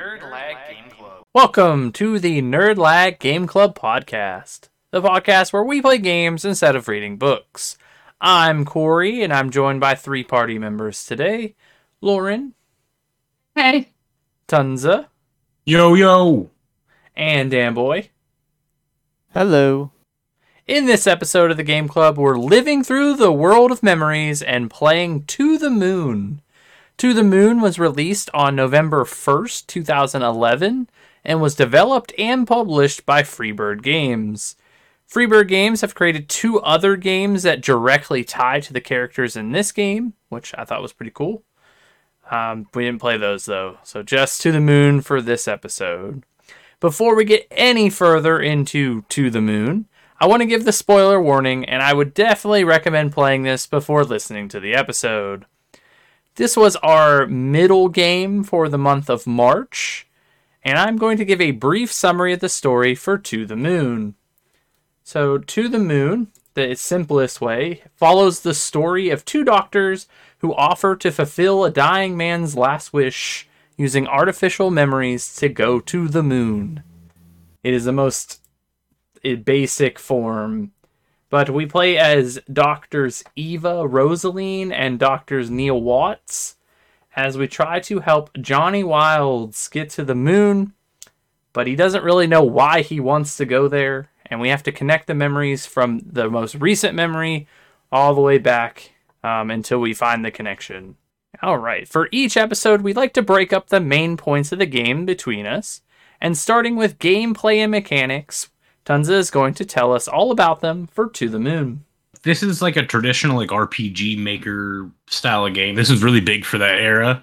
Nerd Lag Game Club. Welcome to the Nerd Lag Game Club podcast, the podcast where we play games instead of reading books. I'm Corey, and I'm joined by three party members today Lauren, Hey. Tonsa, Yo yo. and Danboy. Hello. In this episode of the Game Club, we're living through the world of memories and playing To the Moon. To the Moon was released on November 1st, 2011, and was developed and published by Freebird Games. Freebird Games have created two other games that directly tie to the characters in this game, which I thought was pretty cool. Um, we didn't play those though, so just To the Moon for this episode. Before we get any further into To the Moon, I want to give the spoiler warning, and I would definitely recommend playing this before listening to the episode. This was our middle game for the month of March, and I'm going to give a brief summary of the story for To the Moon. So, To the Moon, the simplest way, follows the story of two doctors who offer to fulfill a dying man's last wish using artificial memories to go to the moon. It is the most eh, basic form, but we play as Doctors Eva Rosalene and Doctors Neil Watts as we try to help Johnny Wyles get to the moon, but he doesn't really know why he wants to go there, and we have to connect the memories from the most recent memory all the way back um, until we find the connection. All right, for each episode, we like to break up the main points of the game between us, and starting with gameplay and mechanics, Tonsa is going to tell us all about them for To the Moon. This is like a traditional like RPG maker style of game. This is really big for that era.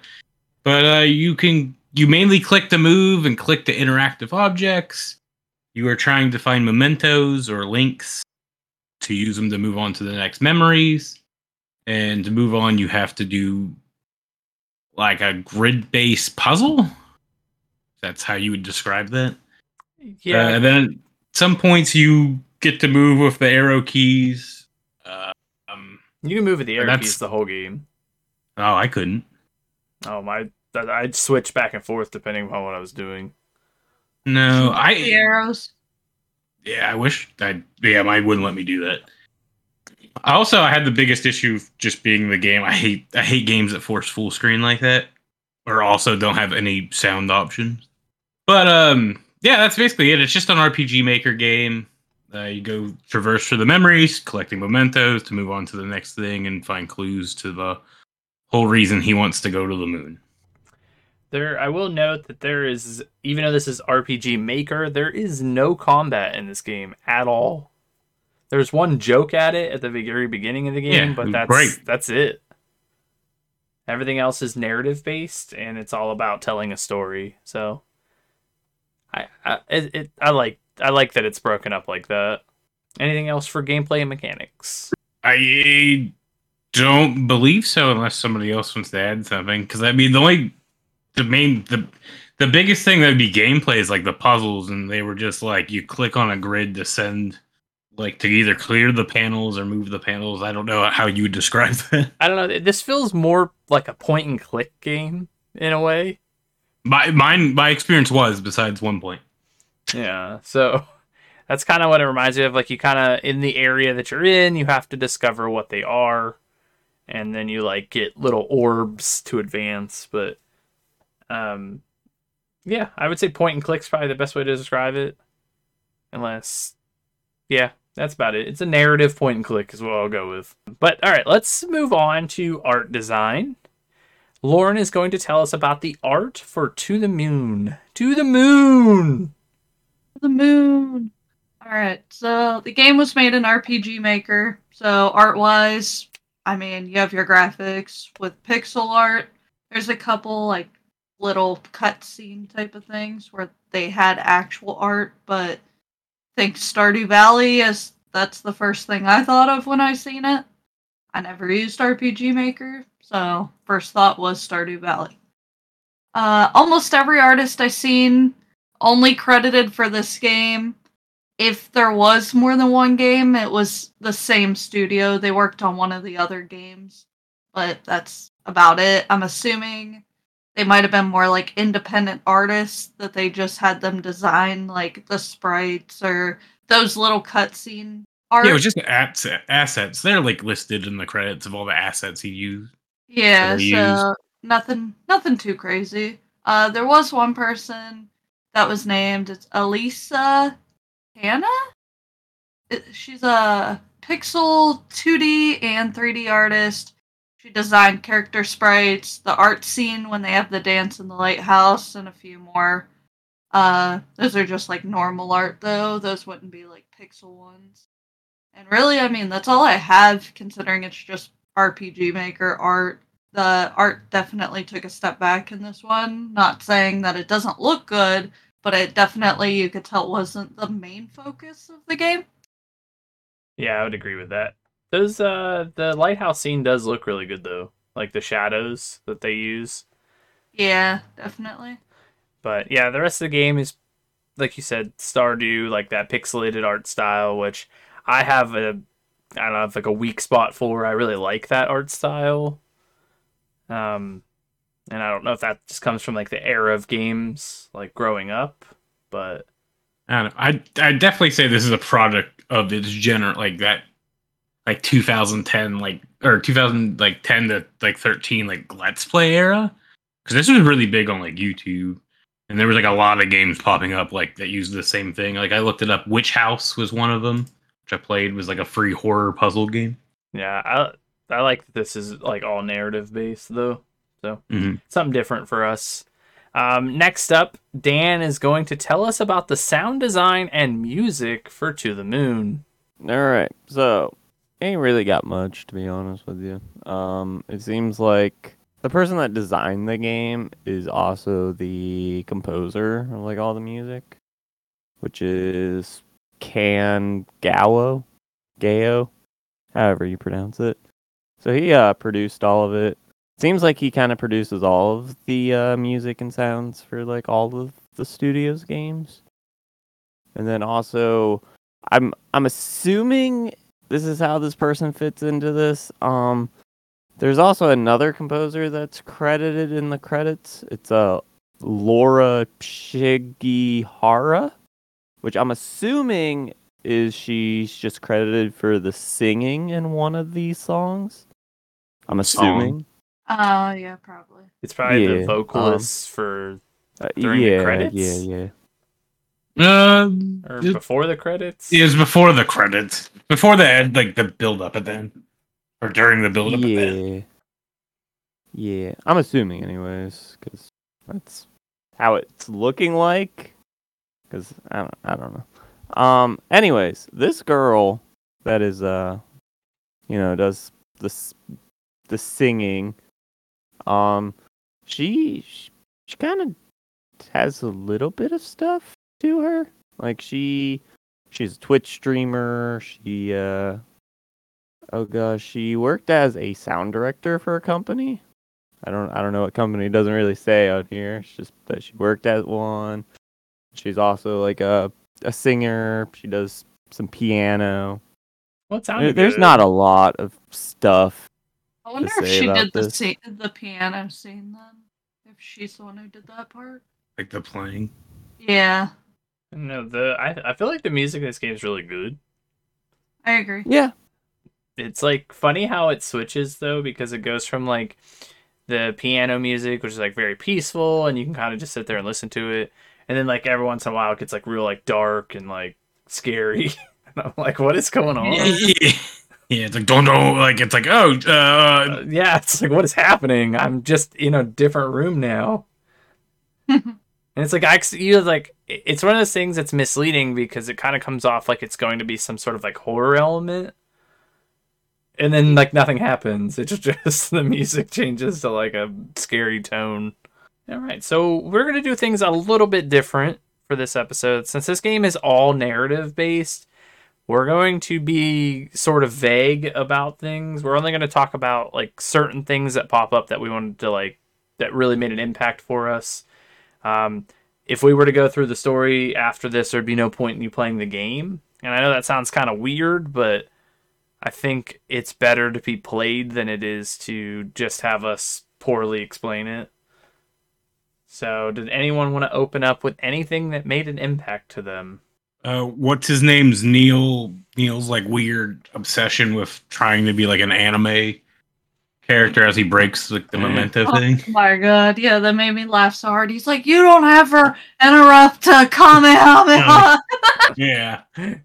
But uh you can you mainly click to move and click to interactive objects. You are trying to find mementos or links to use them to move on to the next memories. And to move on you have to do like a grid-based puzzle. That's how you would describe that. Yeah, Uh, and then some points you get to move with the arrow keys. Uh, um, you can move with the arrow that's- keys the whole game. oh, I couldn't. Oh my, I'd switch back and forth depending upon what I was doing. No, The I arrows. yeah, I wish I yeah, mine wouldn't let me do that. I also I had the biggest issue just being the game. I hate I hate games that force full screen like that, or also don't have any sound options. But um, yeah, that's basically it. It's just an RPG Maker game. Uh, you go traverse through the memories, collecting mementos to move on to the next thing and find clues to the whole reason he wants to go to the moon. There, I will note that there is, even though this is RPG Maker, there is no combat in this game at all. There's one joke at it at the very beginning of the game, Yeah, but that's great. that's it. Everything else is narrative based, and it's all about telling a story. So, I, I it, I like I like that it's broken up like that. Anything else for gameplay and mechanics? I don't believe so, unless somebody else wants to add something. Because I mean, the only the main the the biggest thing that would be gameplay is like the puzzles, and they were just like you click on a grid to send like to either clear the panels or move the panels. I don't know how you would describe that. I don't know. This feels more like a point and click game in a way. My mine my experience was besides one point. Yeah, so that's kind of what it reminds me of. Like you kind of in the area that you're in, you have to discover what they are, and then you like get little orbs to advance. But um, yeah, I would say point and click's probably the best way to describe it. Unless, yeah, that's about it. It's a narrative point and click is what I'll go with. But all right, let's move on to art design. Lauren is going to tell us about the art for To the Moon. To the Moon. The moon. All right. So the game was made in RPG Maker. So art wise, I mean, you have your graphics with pixel art. There's a couple like little cutscene type of things where they had actual art, but I think Stardew Valley is that's the first thing I thought of when I seen it. I never used RPG Maker, so first thought was Stardew Valley. Uh, almost every artist I seen only credited for this game. If there was more than one game, it was the same studio. They worked on one of the other games, but that's about it. I'm assuming they might have been more like independent artists that they just had them design like the sprites or those little cutscene art. Yeah, it was just asset, assets. They're like listed in the credits of all the assets he used. Yeah, so nothing nothing too crazy. Uh there was one person that was named it's Elisa Hannah? It- She's a pixel 2D and 3D artist. She designed character sprites, the art scene when they have the dance in the lighthouse, and a few more. Uh, those are just like normal art though. Those wouldn't be like pixel ones. And really, I mean, that's all I have considering it's just RPG Maker art. The art definitely took a step back in this one. Not saying that it doesn't look good, but it definitely you could tell wasn't the main focus of the game. Yeah, I would agree with that. Those uh the lighthouse scene does look really good though. Like the shadows that they use. Yeah, definitely. But yeah, the rest of the game is like you said, Stardew, like that pixelated art style, which I have a I don't have like a weak spot for. I really like that art style. Um and I don't know if that just comes from like the era of games like growing up, but I. I I definitely say this is a product of its general like that like 2010 like or 2000 like 10 to like 13 like let's play era because this was really big on like YouTube and there was like a lot of games popping up like that used the same thing like I looked it up Witch House was one of them which I played was like a free horror puzzle game yeah, I I like that this is like all narrative based though. So mm-hmm. something different for us. Um, next up, Dan is going to tell us about the sound design and music for To the Moon. All right. So, ain't really got much to be honest with you. Um, it seems like the person that designed the game is also the composer of like all the music, which is Kan Gao, Gao, however you pronounce it. So he uh produced all of it. Seems like he kind of produces all of the uh, music and sounds for like all of the studio's games. And then also I'm I'm assuming this is how this person fits into this. Um there's also another composer that's credited in the credits. It's uh Laura Shigihara, which I'm assuming is she's just credited for the singing in one of these songs. I'm assuming. Oh yeah, probably. It's probably Yeah, the vocalists for Uh, During the credits? yeah, yeah. uh, or it, before the credits. it was before the credits before the end like the build up at the end. or during the build up at then Yeah. Yeah. I'm assuming, anyways, because that's how it's looking like. Because I don't, I don't know. Um. Anyways, this girl that is, uh, you know, does the s- the singing. Um, she she, she kind of has a little bit of stuff to her. Like she she's a Twitch streamer. She uh oh gosh, she worked as a sound director for a company. I don't I don't know what company it doesn't really say out here. It's just that she worked at one. She's also like a a singer. She does some piano. Well, it There- sounded there's not a lot of stuff. I wonder if say she did the scene, the piano scene then. If she's the one who did that part. like the playing Yeah, No, the I I feel like the music in this game is really good. I agree. Yeah. It's like funny how it switches though because it goes from like the piano music, which is like very peaceful, and you can kind of just sit there and listen to it, and then like every once in a while it gets like real like dark and like scary. and I'm like, what is going on? yeah, yeah. yeah it's like don't know like it's like oh uh Uh, yeah, it's like what is happening? I'm just in a different room now. And it's like I you like it's one of those things that's misleading because it kind of comes off like it's going to be some sort of like horror element. And then like nothing happens. It's just the music changes to like a scary tone. All right. So we're going to do things a little bit different for this episode since this game is all narrative based. We're going to be sort of vague about things. We're only going to talk about like certain things that pop up that we wanted to like that really made an impact for us. Um, if we were to go through the story after this, there'd be no point in you playing the game. And I know that sounds kind of weird, but I think it's better to be played than it is to just have us poorly explain it. So, did anyone want to open up with anything that made an impact to them? Uh, what's his name's Neil? Neil's like weird obsession with trying to be like an anime character as he breaks like the memento Oh thing. Oh my god, yeah, that made me laugh so hard. He's like, You don't ever interrupt a Kamehameha. Yeah.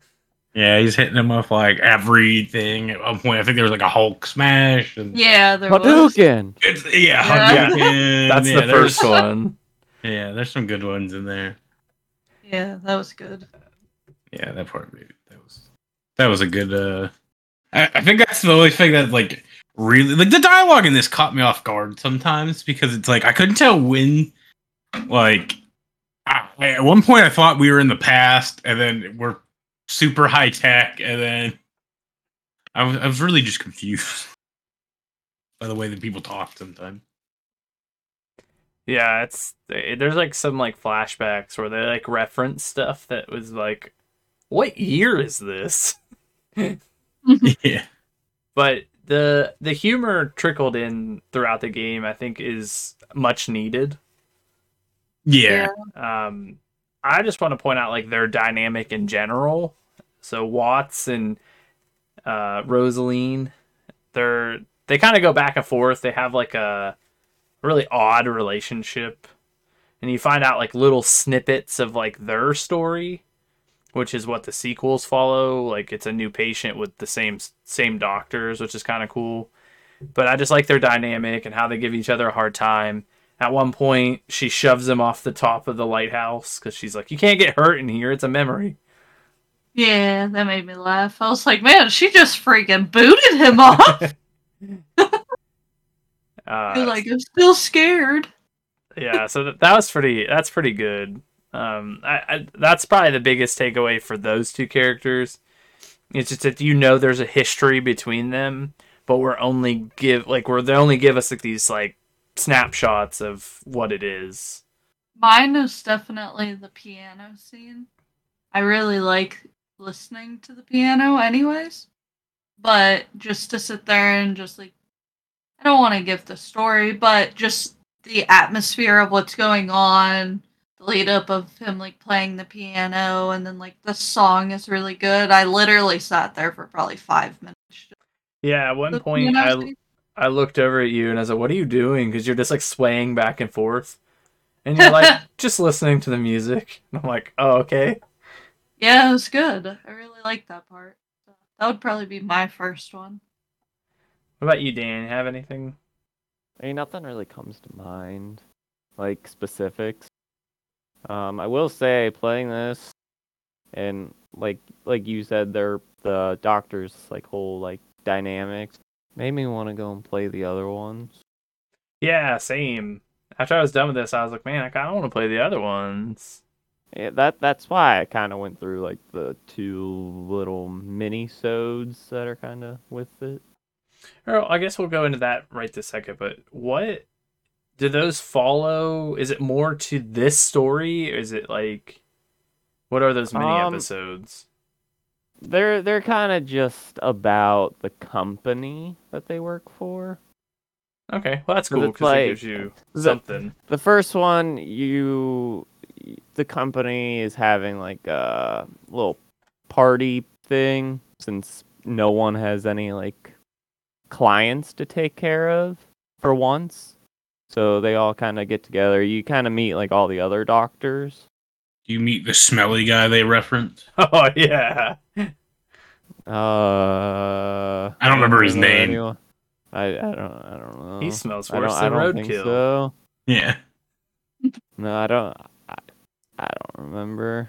Yeah, he's hitting him with like everything. At one point, I think there was like a Hulk smash. And yeah, there was. Hadouken! It's, yeah, Yeah. Hadouken, That's yeah, the there's- first one. Yeah, there's some good ones in there. Yeah, that was good. Yeah, that part that was that was a good. uh I, I think that's the only thing that like really like the dialogue in this caught me off guard sometimes because it's like I couldn't tell when like I, at one point I thought we were in the past and then we're super high tech and then I was I was really just confused by the way that people talk sometimes. Yeah, it's eh, there's like some like flashbacks where they like reference stuff that was like, what year is this? yeah. But the the humor trickled in throughout the game. I think is much needed. Yeah. Um, I just want to point out like their dynamic in general. So Watts and uh, Rosalene, they're they kind of go back and forth. They have like a really odd relationship, and you find out like little snippets of like their story, which is what the sequels follow. Like it's a new patient with the same same doctors, which is kind of cool. But I just like their dynamic and how they give each other a hard time. At one point, she shoves him off the top of the lighthouse because she's like, "You can't get hurt in here. It's a memory." Yeah, that made me laugh. I was like, Man, she just freaking booted him off. Uh, like, I'm still scared. yeah, so that, that was pretty. That's pretty good. Um, I, I that's probably the biggest takeaway for those two characters. It's just that you know there's a history between them, but we're only give like we're they only give us like these like snapshots of what it is. Mine is definitely the piano scene. I really like listening to the piano, anyways. But just to sit there and just like, I don't want to give the story, but just the atmosphere of what's going on, the lead up of him like playing the piano, and then like the song is really good. I literally sat there for probably five minutes. Yeah, at one The point I scene. I looked over at you and I was like, "What are you doing?" Because you're just like swaying back and forth, and you're like just listening to the music. And I'm like, "Oh, okay." Yeah, it was good. I really liked that part. That would probably be my first one. What about you, Dan? Have anything? I mean, nothing really comes to mind, like specifics. Um, I will say, playing this, and like like you said, they're the doctor's like whole like dynamics made me want to go and play the other ones. Yeah, same. After I was done with this, I was like, "Man, I kind of want to play the other ones." Yeah, that that's why I kind of went through like the two little mini sodes that are kind of with it. Or I guess we'll go into that right this second. But what do those follow? Is it more to this story? Or is it like what are those mini Um, episodes? They're they're kind of just about the company that they work for. Okay, well that's cool because it gives you the- something. The first one, you the company is having like a little party thing since no one has any like clients to take care of for once. So they all kind of get together. You kind of meet like all the other doctors. Do you meet the smelly guy they reference. Oh yeah, Uh, I don't remember his name. anyone. I I don't I don't know. he smells worse I than don't think roadkill. so. Yeah. No, I don't. I, I don't remember.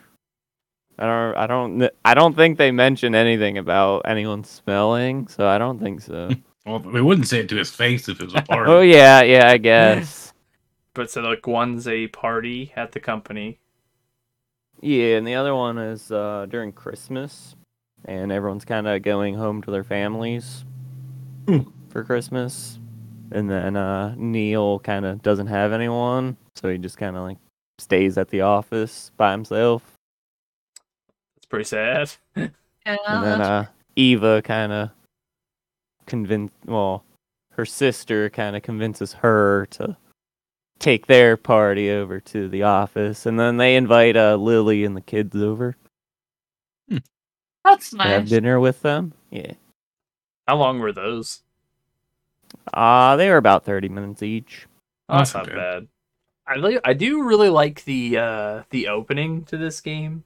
I don't. I don't. I don't think they mention anything about anyone smelling, so I don't think so. Well, they wouldn't say it to his face if it was a party. oh yeah, yeah, I guess. But so like one's a party at the company. Yeah, and the other one is uh, during Christmas, and everyone's kind of going home to their families for Christmas, and then uh, Neil kind of doesn't have anyone, so he just kind of like stays at the office by himself. It's pretty sad. Yeah, and then uh, Eva kind of convince well, her sister kind of convinces her to take their party over to the office, and then they invite uh, Lily and the kids over That's to have dinner with them. Yeah. How long were those? Uh, they were about 30 minutes each. Oh, that's That's not okay. bad. I li- I do really like the uh the opening to this game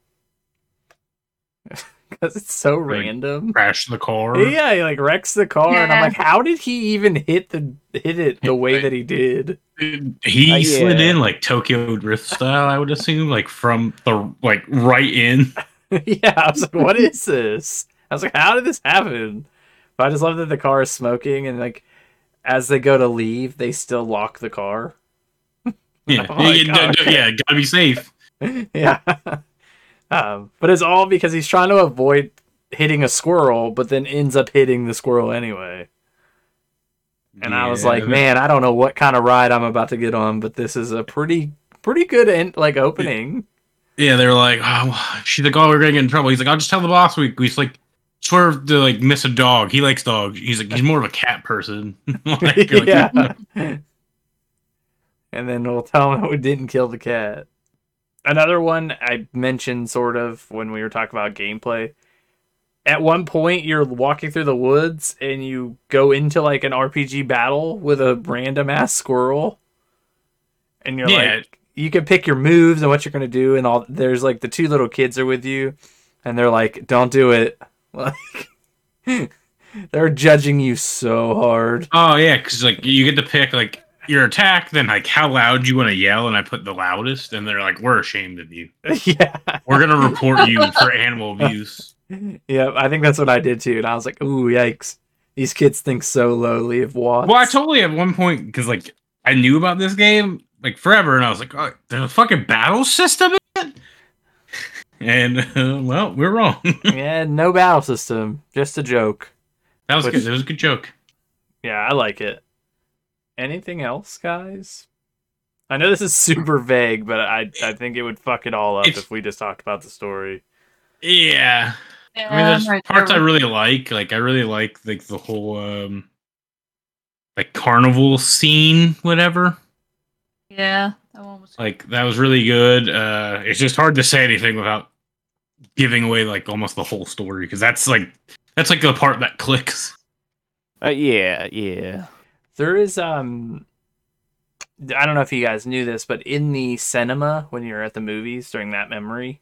because it's so Really? random. Crash the car. Yeah, he like wrecks the car, and I'm like, how did he even hit the hit it the way Right. that he did? He Uh, slid yeah. in like Tokyo Drift style, I would assume, like from the like right in. yeah, I was like, what is this? I was like, how did this happen? But I just love that the car is smoking, and like as they go to leave, they still lock the car. Yeah, Oh yeah, God. d- yeah, gotta be safe. yeah. Um, but it's all because he's trying to avoid hitting a squirrel, but then ends up hitting the squirrel anyway. And I was like, man, I don't know what kind of ride I'm about to get on, but this is a pretty, pretty good end, like opening. Yeah, they're like, oh, she's like, oh, we're gonna get in trouble. He's like, I'll just tell the boss we we like swerve to like miss a dog. He likes dogs. He's like, he's more of a cat person. like, you're like, yeah. and then we'll tell him that we didn't kill the cat. Another one I mentioned sort of when we were talking about gameplay. At one point, you're walking through the woods and you go into like an RPG battle with a random ass squirrel. And you're Yeah. like, you can pick your moves and what you're gonna do, and all. There's like the two little kids are with you, and they're like, "Don't do it." Like, they're judging you so hard. Oh yeah, because like you get to pick like your attack, then like how loud you want to yell, and I put the loudest, and they're like, we're ashamed of you. yeah. We're gonna report you for animal abuse. Yeah, I think that's what I did too. And I was like, ooh, yikes. These kids think so lowly of Watts. Well, I totally at one point because like I knew about this game like forever, and I was like, oh, there's a fucking battle system in it. And uh, well, we're wrong. yeah, no battle system. Just a joke. that was Which- good. That was a good joke. Yeah, I like it. Anything else, guys? I know this is super vague, but I I think it would fuck it all up It's- if we just talked about the story. Yeah, Yeah, I mean, there's right parts I there with- really like. Like I really like like the whole um like carnival scene, whatever. Yeah, that one was. Like that was really good. Uh It's just hard to say anything without giving away like almost the whole story because that's like that's like the part that clicks. Uh, yeah, yeah. There is um I don't know if you guys knew this, but in the cinema when you're at the movies during that memory,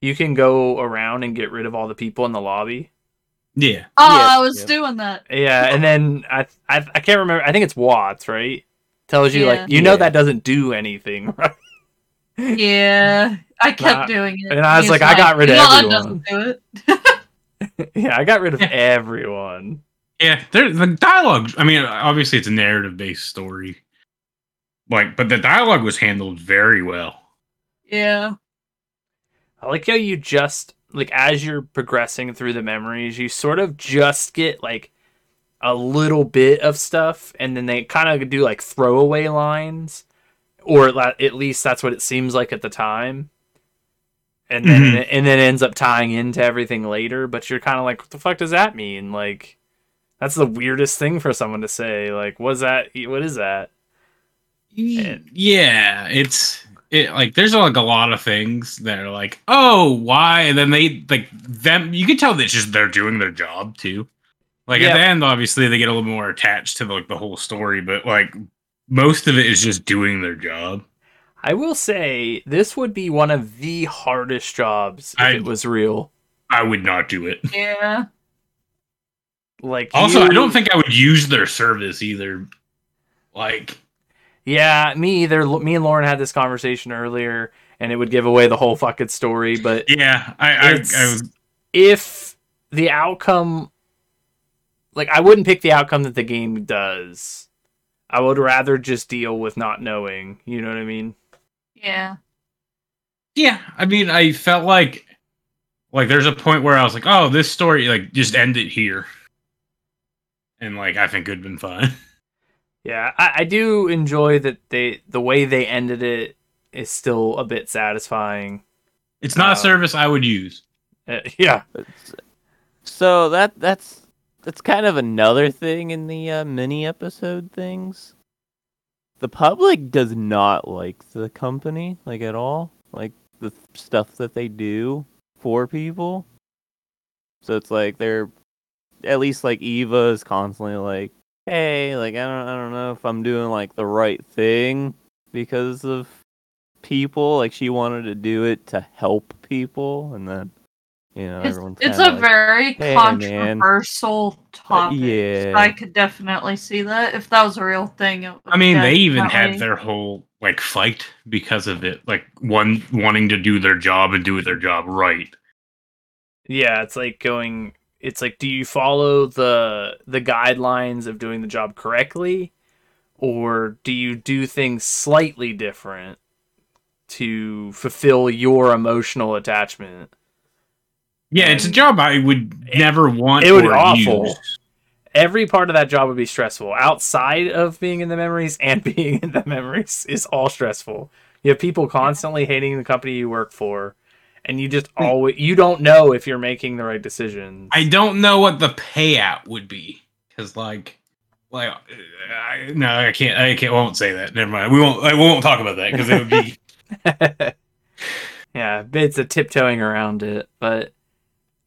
you can go around and get rid of all the people in the lobby. Yeah. Oh, Yeah, I was yeah. doing that. Yeah, and then I, I I can't remember. I think it's Watts, right? Tells you Yeah. like you know Yeah. that doesn't do anything, right? Yeah, I kept Nah, doing it. and I was He's like, I got rid of everyone." doesn't do it. yeah, I got rid of everyone. Yeah, there the dialogue. I mean, obviously it's a narrative based story, like, but the dialogue was handled very well. Yeah, I like how you just like as you're progressing through the memories, you sort of just get like a little bit of stuff, and then they kind of do like throwaway lines, or at least that's what it seems like at the time. And then Mhm. and then ends up tying into everything later, but you're kind of like, what the fuck does that mean? Like, that's the weirdest thing for someone to say. Like, what's that? What is that? And- Yeah, it's it like there's like a lot of things that are like, oh, why? And then they like them. You can tell that it's just they're doing their job too. Like Yeah. at the end, obviously they get a little more attached to like the whole story, but like most of it is just doing their job. I will say this would be one of the hardest jobs if I- it was real. I would not do it. yeah. Like Also, I don't think I would use their service either. Like, Yeah, me either. Me and Lauren had this conversation earlier, and it would give away the whole fucking story. But yeah, I, I, It's- I was if the outcome, like, I wouldn't pick the outcome that the game does. I would rather just deal with not knowing. You know what I mean? Yeah. Yeah, I mean, I felt like like there's a point where I was like, oh, this story like just end it here, and like I think it'd been fine. Yeah, I, I do enjoy that they the way they ended it is still a bit satisfying. It's not Uh, a service I would use. Uh, yeah, so that that's that's kind of another thing in the uh, mini episode things. the public does not like the company like at all. Like the stuff that they do for people. So it's like they're at least like Eva is constantly like, "Hey, like I don't I don't know if I'm doing like the right thing because of people. Like she wanted to do it to help people and then you know It's, everyone's it's a like, very "Hey, man." controversial uh, topic. so yeah. I could definitely see that. If that was a real thing, it would I mean, they even had their whole like fight because of it, like one wanting to do their job and do their job right. Yeah, it's like going it's like do you follow the the guidelines of doing the job correctly or do you do things slightly different to fulfill your emotional attachment? Yeah, it's a job I would never want. To do. It would be awful. use. Every part of that job would be stressful. Outside of being in the memories and being in the memories is all stressful. You have people constantly hating the company you work for and you just always you don't know if you're making the right decision. I don't know what the payout would be because, like, like I, no, I can't. I can't. Won't say that. Never mind. We won't. I won't talk about that because it would be. yeah, bits of tiptoeing around it, but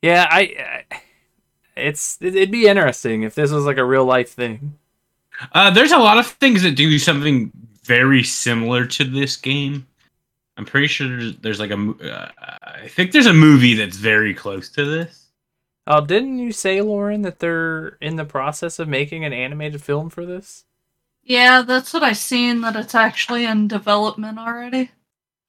yeah, I, I it's it'd be interesting if this was like a real life thing. Uh, there's a lot of things that do something very similar to this game. I'm pretty sure there's, there's like a. Uh, I think there's a movie that's very close to this. Oh, didn't you say, Lauren, that they're in the process of making an animated film for this? Yeah, that's what I've seen. That it's actually in development already.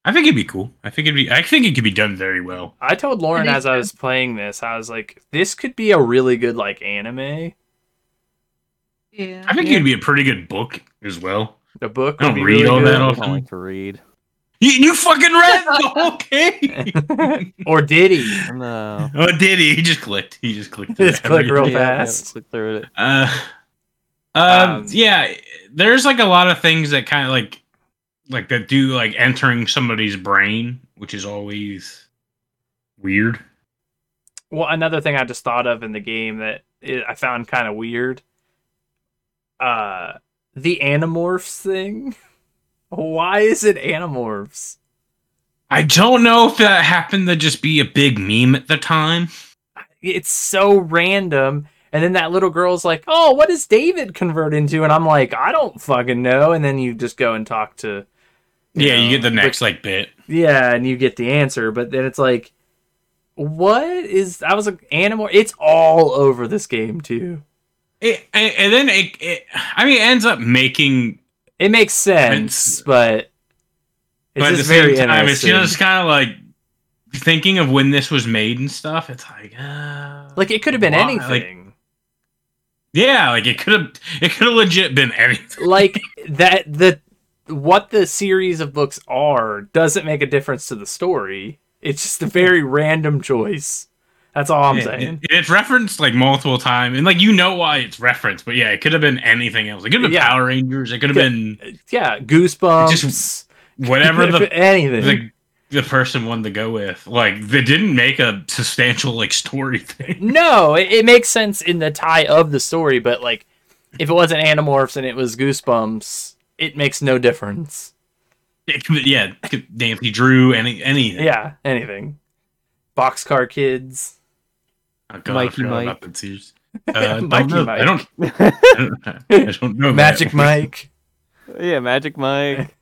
I think it'd be cool. I think it'd be. I think it could be done very well. I told Lauren think as I was playing this, I was like, this could be a really good like anime. Yeah. I think Yeah. it'd be a pretty good book as well. The book I don't read really all that good. I often. don't like to read. You, you fucking read the whole game. or did he? No. oh, did he? He just clicked. He just clicked. through Just click real everything. Yeah, yeah, fast. click through it. Uh, um, Um, yeah, there's like a lot of things that kind of like, like that do like entering somebody's brain, which is always weird. Well, another thing I just thought of in the game that i I found kind of weird. Uh, the Animorphs thing. Why is it Animorphs? I don't know if that happened to just be a big meme at the time. It's so random. And then that little girl's like, "Oh, what does David convert into?" And I'm like, "I don't fucking know." And then you just go and talk to, Yeah, you get the next like bit. yeah, and you get the answer. But then it's like, what is? I was like, Animorph. It's all over this game too. It, and, and then it, it, I mean, it ends up making It makes sense, It's- but it's but at the very same time, it's just kind of like thinking of when this was made and stuff. It's like, uh, like it could have been why? anything. Like, yeah, like it could have, it could have legit been anything. like that the what the series of books are doesn't make a difference to the story. It's just a very random choice. That's all I'm saying. it- it's referenced like multiple times, and like you know why it's referenced, but yeah, it could have been anything else. It could have been Yeah. Power Rangers. It could have been Yeah, goosebumps. Just whatever the anything. the, the person wanted to go with. Like they didn't make a substantial like story thing. no, it, it makes sense in the tie of the story, but like if it wasn't Animorphs and it was Goosebumps, it makes no difference. It could, yeah, Nancy Drew, any anything. Yeah, anything. Boxcar Kids. Oh, God, I Mikey Mike. about that series. Uh, I don't Mikey know- Mike. I don't. I don't, I don't know. Magic. Mike. yeah, Magic Mike.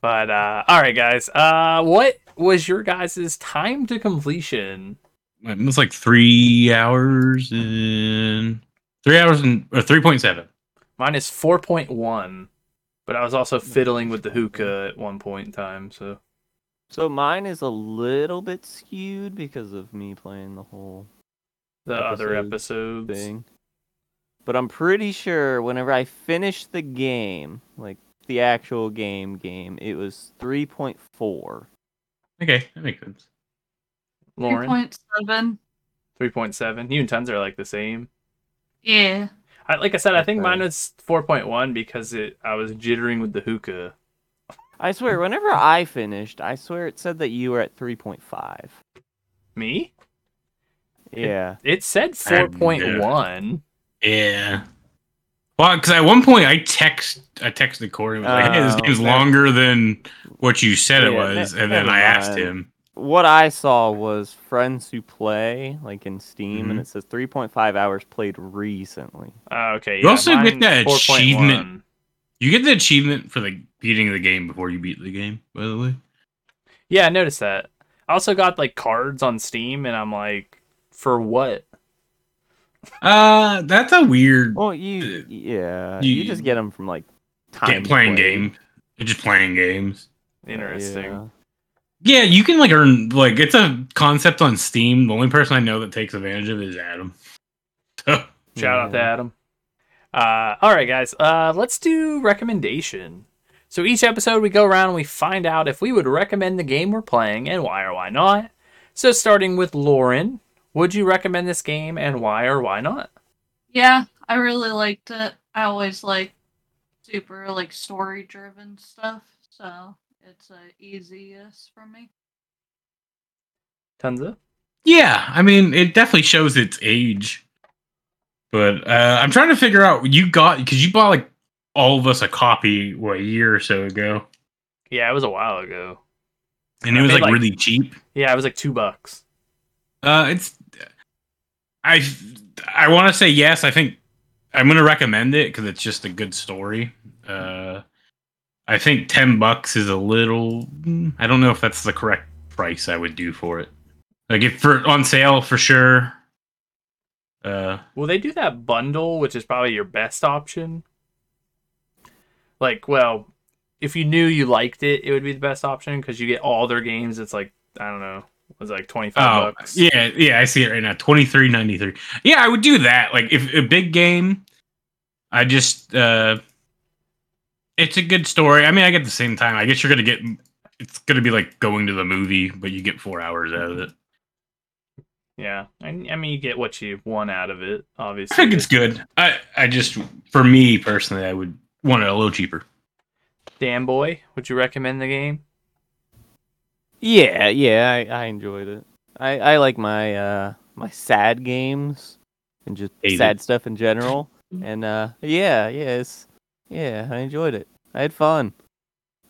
But uh all right guys. Uh what was your guys' time to completion? It was like three hours and three hours and or three point seven. Mine is 4.1. But I was also fiddling with the hookah at one point in time, so So mine is a little bit skewed because of me playing the whole the other Episodes episodes. thing. But I'm pretty sure whenever I finished the game, like the actual game game, it was 3.4. Okay, that makes sense. Lauren, 3.7. 3.7. You and Tons are like the same. Yeah. I, like I said, I think Okay. mine was 4.1 because it I was jittering with the hookah. I swear, whenever I finished, I swear it said that you were at 3.5. Me? Yeah. It said I have 4.1. Yeah. Well, because at one point I text, I texted Corey and was like, "Hey, this Oh, game's okay. longer than what you said it was," ne- and then I asked him. What I saw was friends who play like in Steam, and Mhm. it says 3.5 hours played recently. Uh, okay. You also get that 4.1. achievement. You get the achievement for the beating the game before you beat the game. By the way, Yeah, I noticed that. I also got like cards on Steam, and I'm like, for what? uh, that's a weird Well, you yeah, you- you, just get them from like time game playing played. game. You're just playing games. Interesting. Yeah. Yeah, you can like earn like it's a concept on Steam. The only person I know that takes advantage of it is Adam. So, Shout out to Adam. Uh, all right, guys. Uh, let's do recommendation. So each episode we go around and we find out if we would recommend the game we're playing and why or why not. So starting with Lauren, would you recommend this game and why or why not? Yeah, I really liked it. I always like super like story driven stuff, so it's a easy yes for me. Tonsa? yeah, I mean, it definitely shows its age. But uh, I'm trying to figure out you got because you bought like all of us a copy what a year or so ago, Yeah, it was a while ago. and it was like, like- really cheap. Yeah, it was like two bucks. Uh, it's I I want to say yes. I think I'm gonna recommend it because it's just a good story. Uh, I think ten bucks is a little. mm, I don't know if that's the correct price I would do for it. Like if for on sale for sure. Uh, Will they do that bundle, which is probably your best option? Like, well, if you knew you liked it, it would be the best option because you get all their games. It's like I don't know, it was like twenty five oh bucks. yeah, yeah, I see it right now. Twenty three ninety three. Yeah, I would do that. Like if a big game, I just uh, it's a good story. I mean, I get the same time. I guess you're gonna get. It's gonna be like going to the movie, but you get four hours out of it. Yeah, and I mean, you get what you want out of it. Obviously, I think it's good. I I just for me personally, I would want it a little cheaper. Dan boy, would you recommend the game? Yeah, yeah, I, I enjoyed it. I, I like my uh my sad games and just Hate sad it. stuff in general. And uh yeah, yeah, it's yeah, I enjoyed it. I had fun.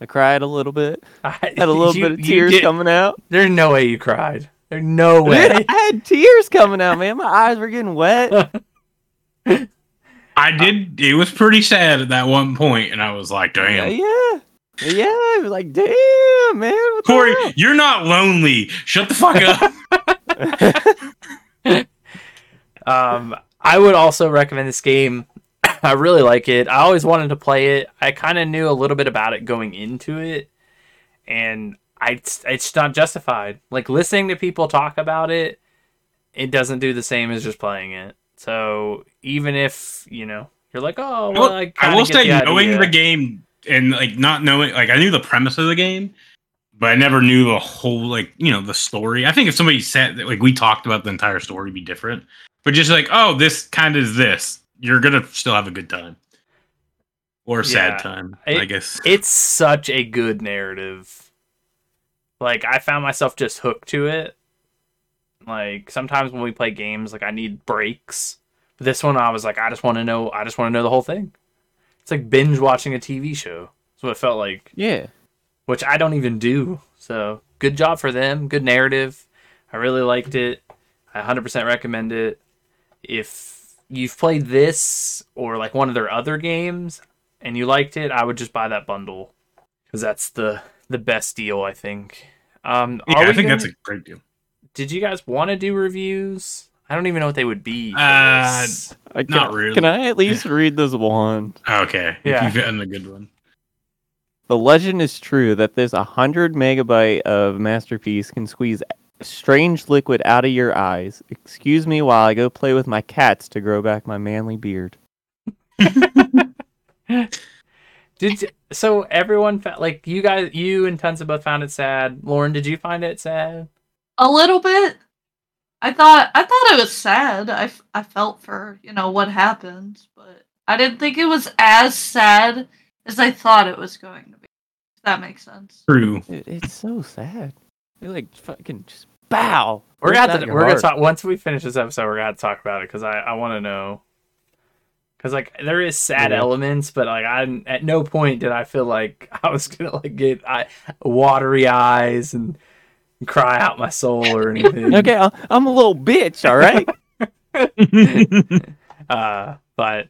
I cried a little bit. I, Had a little you- bit of tears did- coming out. There's no way you cried. There's no way. Dude, I had tears coming out, man. My eyes were getting wet. I did. It was pretty sad at that one point, and I was like, "Damn, yeah. Yeah, I was like, damn, man. what Corey, you're not lonely. Shut the fuck up." Um, I would also recommend this game. I really like it. I always wanted to play it. I kind of knew a little bit about it going into it, and I it's not justified. Like listening to people talk about it, it doesn't do the same as just playing it. So even if you know you're like, oh, I well, will, I, I will say, the knowing idea." the game and like not knowing, like I knew the premise of the game, but I never knew the whole, like you know, the story. I think if somebody said that, like we talked about the entire story, it'd be different. But just like, oh, this kind of is this, you're gonna still have a good time or a Yeah, sad time, I guess. it's such a good narrative. Like I found myself just hooked to it. Like sometimes when we play games, like I need breaks. But this one, I was like, I just want to know. I just want to know the whole thing. It's like binge watching a TV show. That's what it felt like, yeah. which I don't even do. So good job for them. Good narrative. I really liked it. I 100% recommend it. If you've played this or like one of their other games and you liked it, I would just buy that bundle because that's the the best deal I think. Um, yeah, I think gonna- that's a great deal. Did you guys want to do reviews? I don't even know what they would be. for Uh, this. I Not can, really. Can I at least read this one? Okay, Yeah. you've gotten a good one. The legend is true that this 100 megabyte of masterpiece can squeeze strange liquid out of your eyes. Excuse me while I go play with my cats to grow back my manly beard. Did so everyone fa- like you guys, you and Tonsa both found it sad. Lauren, did you find it sad? A little bit. I thought I thought it was sad. I, I felt for you know what happened, but I didn't think it was as sad as I thought it was going to be. If that makes sense. True. It, it's so sad. They like fucking just bow. We're gonna have out to, your we're gonna talk once we finish this episode. We're gonna have to talk about it because I I want to know Because like there is sad Yeah. elements, but like I didn't- at no point did I feel like I was gonna like get I, watery eyes and cry out my soul or anything. Okay, I- I'm a little bitch. All right. Uh, but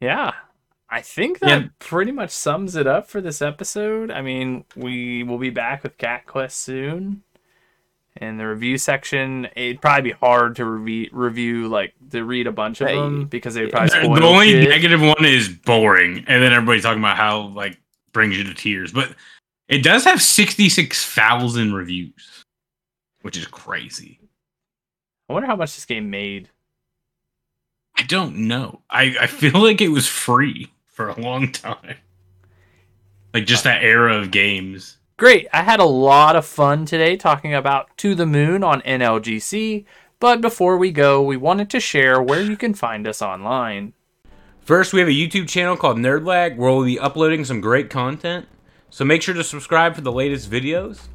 yeah, I think that Yeah. pretty much sums it up for this episode. I mean, we will be back with Cat Quest soon. In the review section, it'd probably be hard to review, review like to read a bunch of Hey, them because they'd probably spoil the only shit. negative one is boring, and then everybody's talking about how like brings you to tears. But it does have sixty six thousand reviews, which is crazy. I wonder how much this game made. I don't know. I I feel like it was free for a long time, like just uh, that era of games. Great. I had a lot of fun today talking about To the Moon on NLGC. But before we go, we wanted to share where you can find us online. First, we have a YouTube channel called Nerdlag where we'll be uploading some great content. So make sure to subscribe for the latest videos.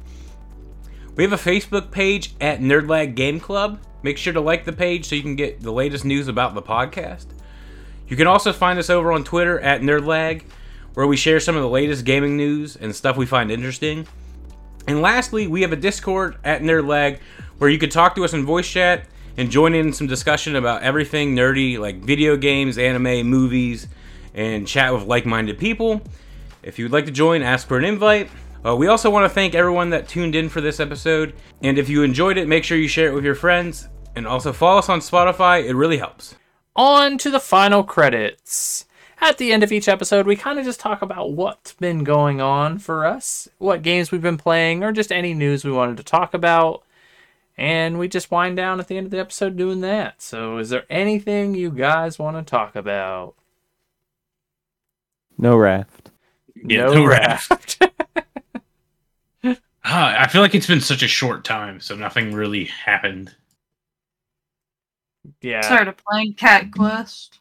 We have a Facebook page at Nerdlag Game Club. Make sure to like the page so you can get the latest news about the podcast. You can also find us over on Twitter at Nerdlag, where we share some of the latest gaming news and stuff we find interesting. And lastly, we have a Discord at Nerdlag where you can talk to us in voice chat and join in some discussion about everything nerdy like video games, anime, movies, and chat with like minded people. If you'd like to join, ask for an invite. Uh, we also want to thank everyone that tuned in for this episode. And if you enjoyed it, make sure you share it with your friends. And also follow us on Spotify, it really helps. On to the final credits. At the end of each episode, we kind of just talk about what's been going on for us, what games we've been playing, or just any news we wanted to talk about. And we just wind down at the end of the episode doing that. So, is there anything you guys want to talk about? No raft. Yeah, no no raft. Uh, I feel like it's been such a short time, so nothing really happened. yeah. Started playing Cat Quest.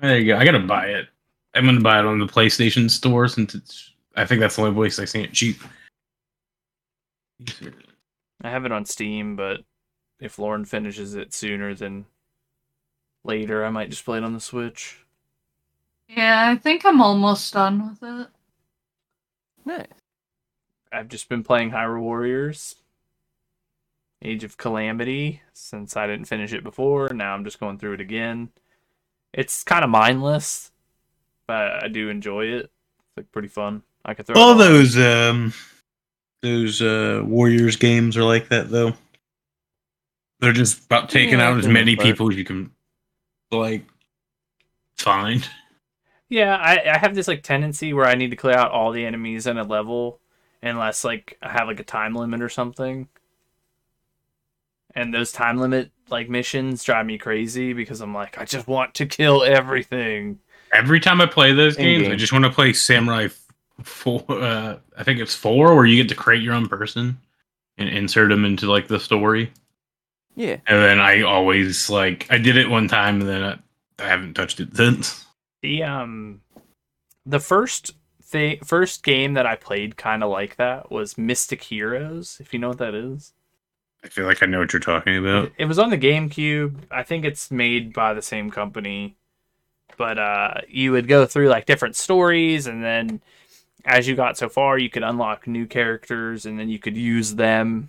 There you go. I gotta buy it. I'm gonna buy it on the PlayStation Store since it's. I think that's the only place I seen it cheap. I have it on Steam, but if Lauren finishes it sooner than later, I might just play it on the Switch. Yeah, I think I'm almost done with it. Nice. I've just been playing Hyrule Warriors, Age of Calamity, since I didn't finish it before. Now I'm just going through it again. It's kind of mindless, but I do enjoy it. It's like pretty fun. I could throw All it those um those uh Warriors games are like that though. They're just about taking Yeah, out as many part. people as you can, like, find. Yeah, I, I have this like tendency where I need to clear out all the enemies in a level unless like I have like a time limit or something. And those time limit like missions drive me crazy because I'm like, I just want to kill everything. Every time I play those games, I just want to play Samurai Four. Uh, I think it's four, where you get to create your own person and insert them into like the story. Yeah. And then I always like I did it one time, and then I, I haven't touched it since. The um the first thing first game that I played kind of like that was Mystic Heroes, if you know what that is. I feel like I know what you're talking about. It was on the GameCube. I think it's made by the same company. But uh, you would go through like different stories, and then as you got so far, you could unlock new characters, and then you could use them.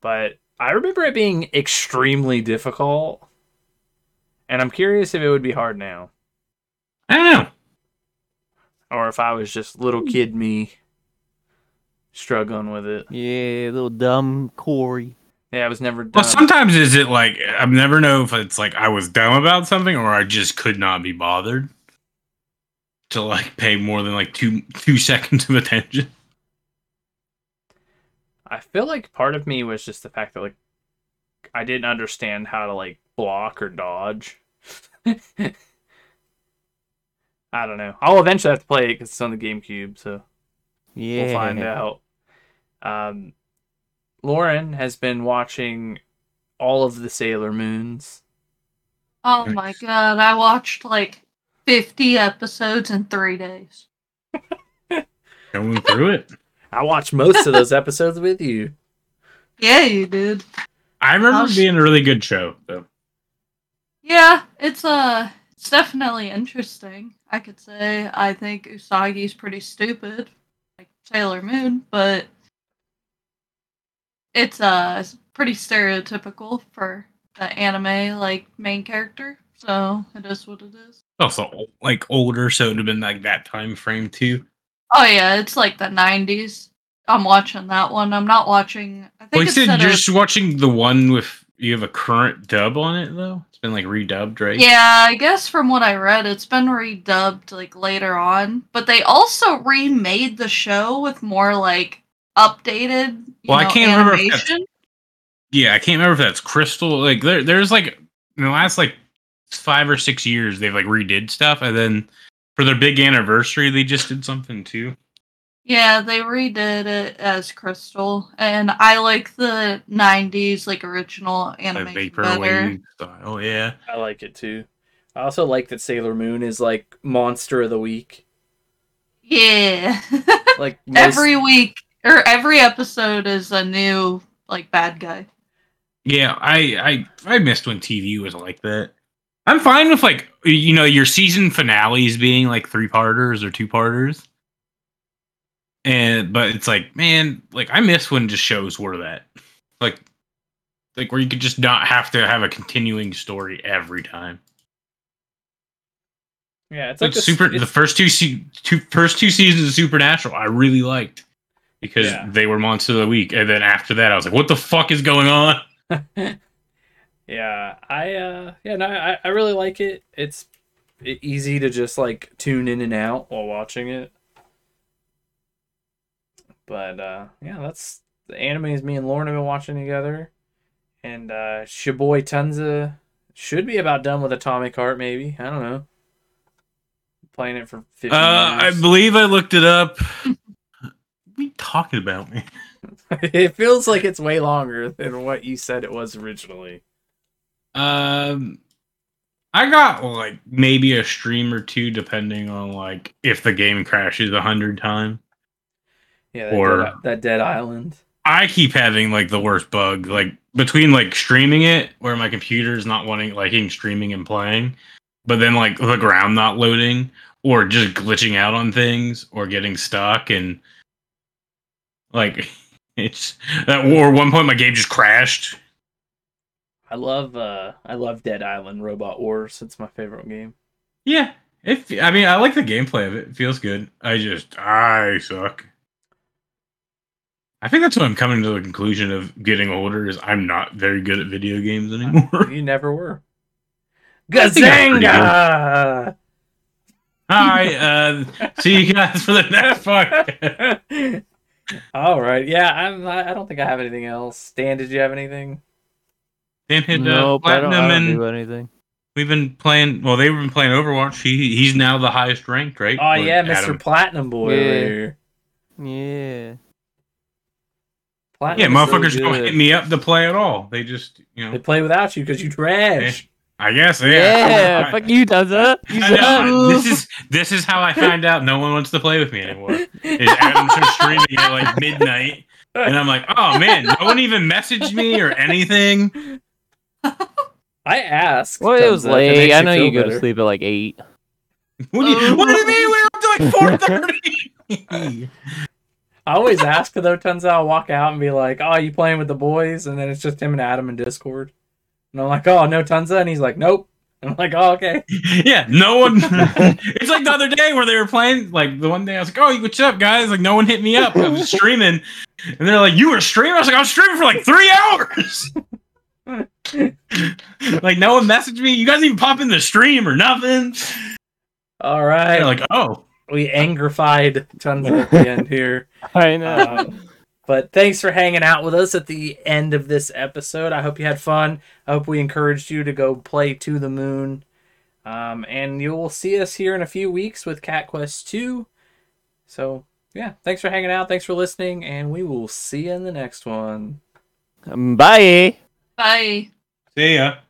But I remember it being extremely difficult, and I'm curious if it would be hard now, I don't know. or if I was just little kid me struggling with it. Yeah, little dumb Corey. Yeah, I was never done. Well, sometimes is it like I never know if it's like I was dumb about something or I just could not be bothered to like pay more than like two two seconds of attention. I feel like part of me was just the fact that like I didn't understand how to like block or dodge. I don't know. I'll eventually have to play it because it's on the GameCube, so Yeah. we'll find out. Um, Lauren has been watching all of the Sailor Moons. Oh my god, I watched like 50 episodes in three days. Going through it. I watched most of those episodes with you. Yeah, you did. I remember I'll it sh- being a really good show though. Yeah, it's uh it's definitely interesting. I could say I think Usagi's pretty stupid, like Sailor Moon, but it's uh pretty stereotypical for the anime like main character. So it is what it is. Also, o- like older, so it would have been like that time frame too. Oh yeah, it's like the '90s. I'm watching that one. I'm not watching. I think Well, you said you're up- just watching the one with you have a current dub on it though. It's been like redubbed, right? Yeah, I guess from what I read, it's been redubbed like later on. But they also remade the show with more like updated. You Well, I can't remember if that's- Yeah, I can't remember if that's Crystal. Like there, there's like in the last like five or six years, they've like redid stuff, and then for their big anniversary, they just did something too. Yeah, they redid it as Crystal, and I like the '90s like original Like animation better. vaporwave style. Yeah. I like it too. I also like that Sailor Moon is like monster of the week. Yeah, Like most, every week or every episode is a new like bad guy. Yeah, I I I missed when TV was like that. I'm fine with like you know your season finales being like three parters or two parters. And but it's like, man, like I miss when just shows were that. Like like where you could just not have to have a continuing story every time. yeah, it's Like like a s- super the first two, se- two first two seasons of Supernatural I really liked because Yeah. they were monster of the week and then after that I was like what the fuck is going on? yeah, I uh yeah, no, I I really like it. It's easy to just like tune in and out while watching it. But uh yeah, that's the animes me and Lauren have been watching together. And uh Shiboy Tonsa should be about done with Atomic Heart maybe. I don't know. Playing it for 50 Uh, I believe I looked it up. what are you talking about, me? it feels like it's way longer than what you said it was originally. Um, I got like maybe a stream or two, depending on like if the game crashes a hundred times. Yeah, that, Or- dead, that dead island. I keep having like the worst bug, like between like streaming it, where my computer's not wanting liking streaming and playing, but then like the ground not loading, or just glitching out on things, or getting stuck, and like it's that. Or one point my game just crashed. I love uh I love Dead Island Robot Wars. It's my favorite game. Yeah, if I mean I like the gameplay of it. It feels good. I just I suck. I think that's what I'm coming to the conclusion of getting older is I'm not very good at video games anymore. you never were. I think I'm Gazanga! Hi, uh, see you guys for the next fuck. All right. Yeah, I'm I I don't think I have anything else. Dan, did you have anything? Dan hit uh, Nope, I don't, platinum, I don't and do anything. we've been playing. Well, they've been playing Overwatch. He he's now the highest ranked, right? Oh With yeah, Mr. Adam. Platinum Boy Yeah. over here. Yeah. Yeah, so motherfuckers don't hit me up to play at all. They just you know. They play without you because you trash. I guess yeah. Yeah, fuck you, Tonsa. You I know. This is this is how I find out no one wants to play with me anymore. Is Adam's just streaming at like midnight, and I'm like, oh man, no one even messaged me or anything. I asked. Well, it was Tonsa, if it late. I know feel you go better. to sleep at like eight. What do you, what do you mean? We're up to like four thirty. I always ask though, Tonsa, I'll walk out and be like, "Oh, you playing with the boys?" And then it's just him and Adam in Discord. And I'm like, "Oh, no, Tonsa," and he's like, "Nope." And I'm like, "Oh, okay." yeah, no one. it's like the other day where they were playing. Like the one day I was like, "Oh, what's up, guys?" Like no one hit me up. I was streaming, and they're like, "You were streaming?" I was like, "I was streaming for like three hours." like no one messaged me. You guys even pop in the stream or nothing. All right. They're like, "Oh." we angrified Tonsa at the end here. I know. Um, but thanks for hanging out with us at the end of this episode. I hope you had fun. I hope we encouraged you to go play To the Moon. Um, and you will see us here in a few weeks with Cat Quest 2. So, yeah, thanks for hanging out. Thanks for listening. And we will see you in the next one. Bye. Bye. See ya.